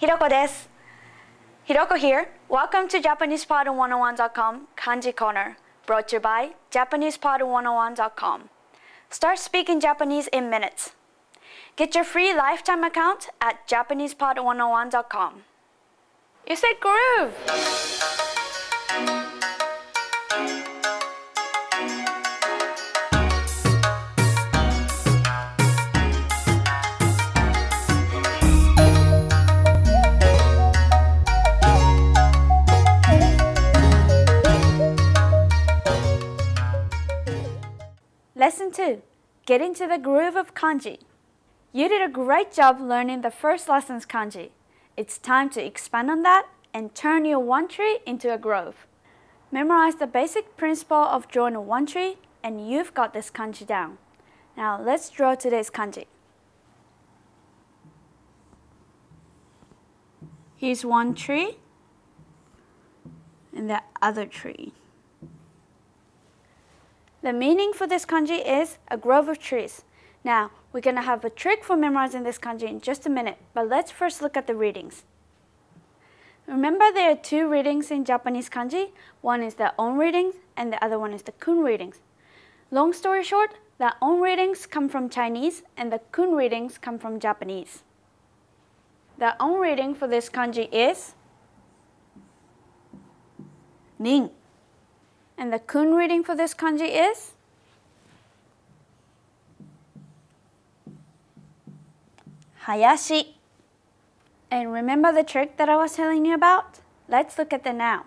Hiroko desu. Hiroko here. Welcome to JapanesePod101.com Kanji Corner, brought to you by JapanesePod101.com. Start speaking Japanese in minutes. Get your free lifetime account at JapanesePod101.com. You said groove! Lesson 2 Get into the groove of kanji. You did a great job learning the first lesson's kanji. It's time to expand on that and turn your one tree into a grove. Memorize the basic principle of drawing a one tree and you've got this kanji down. Now let's draw today's kanji. Here's one tree and the other tree. The meaning for this kanji is a grove of trees. Now, we're going to have a trick for memorizing this kanji in just a minute, but let's first look at the readings. Remember there are two readings in Japanese kanji. One is the on readings and the other one is the kun readings. Long story short, the on readings come from Chinese and the kun readings come from Japanese. The on reading for this kanji is rin. And the kun reading for this kanji is Hayashi. And remember the trick that I was telling you about? Let's look at the now.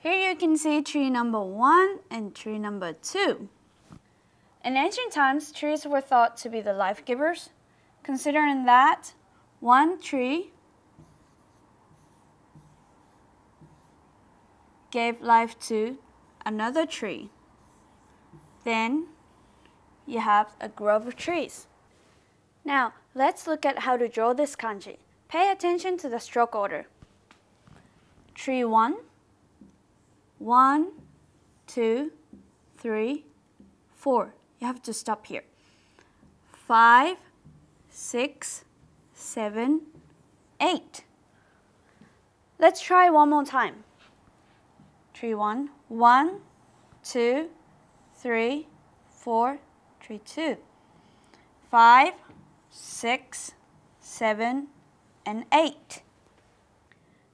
Here you can see tree number one and tree number two. In ancient times, trees were thought to be the life givers, considering that one tree gave life to another tree. Then you have a grove of trees. Now, let's look at how to draw this kanji. Pay attention to the stroke order. Tree 1, 1, 2, 3, 4. You have to stop here. 5, 6, 7, 8. Let's try one more time tree one, one, two, three, four, tree two, five, six, seven, and eight.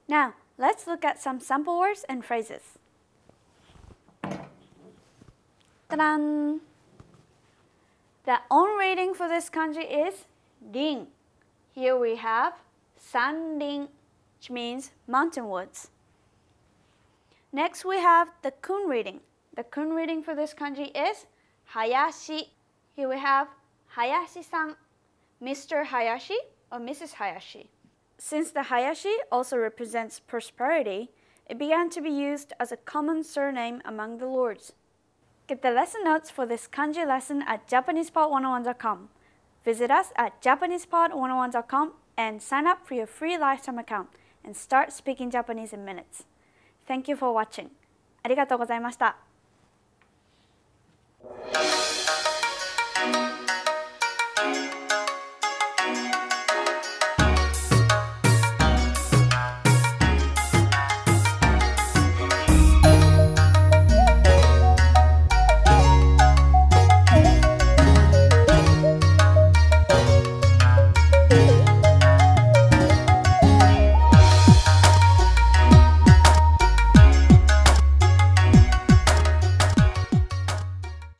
Now, let's look at some sample words and phrases. Ta-da! The on reading for this kanji is rin. Here we have san rin, which means mountain woods. Next, we have the kun reading. The kun reading for this kanji is Hayashi. Here we have Hayashi-san, Mr. Hayashi or Mrs. Hayashi. Since the Hayashi also represents prosperity, it began to be used as a common surname among the lords. Get the lesson notes for this kanji lesson at JapanesePod101.com. Visit us at JapanesePod101.com and sign up for your free lifetime account and start speaking Japanese in minutes. Thank you for watching. ありがとうございました。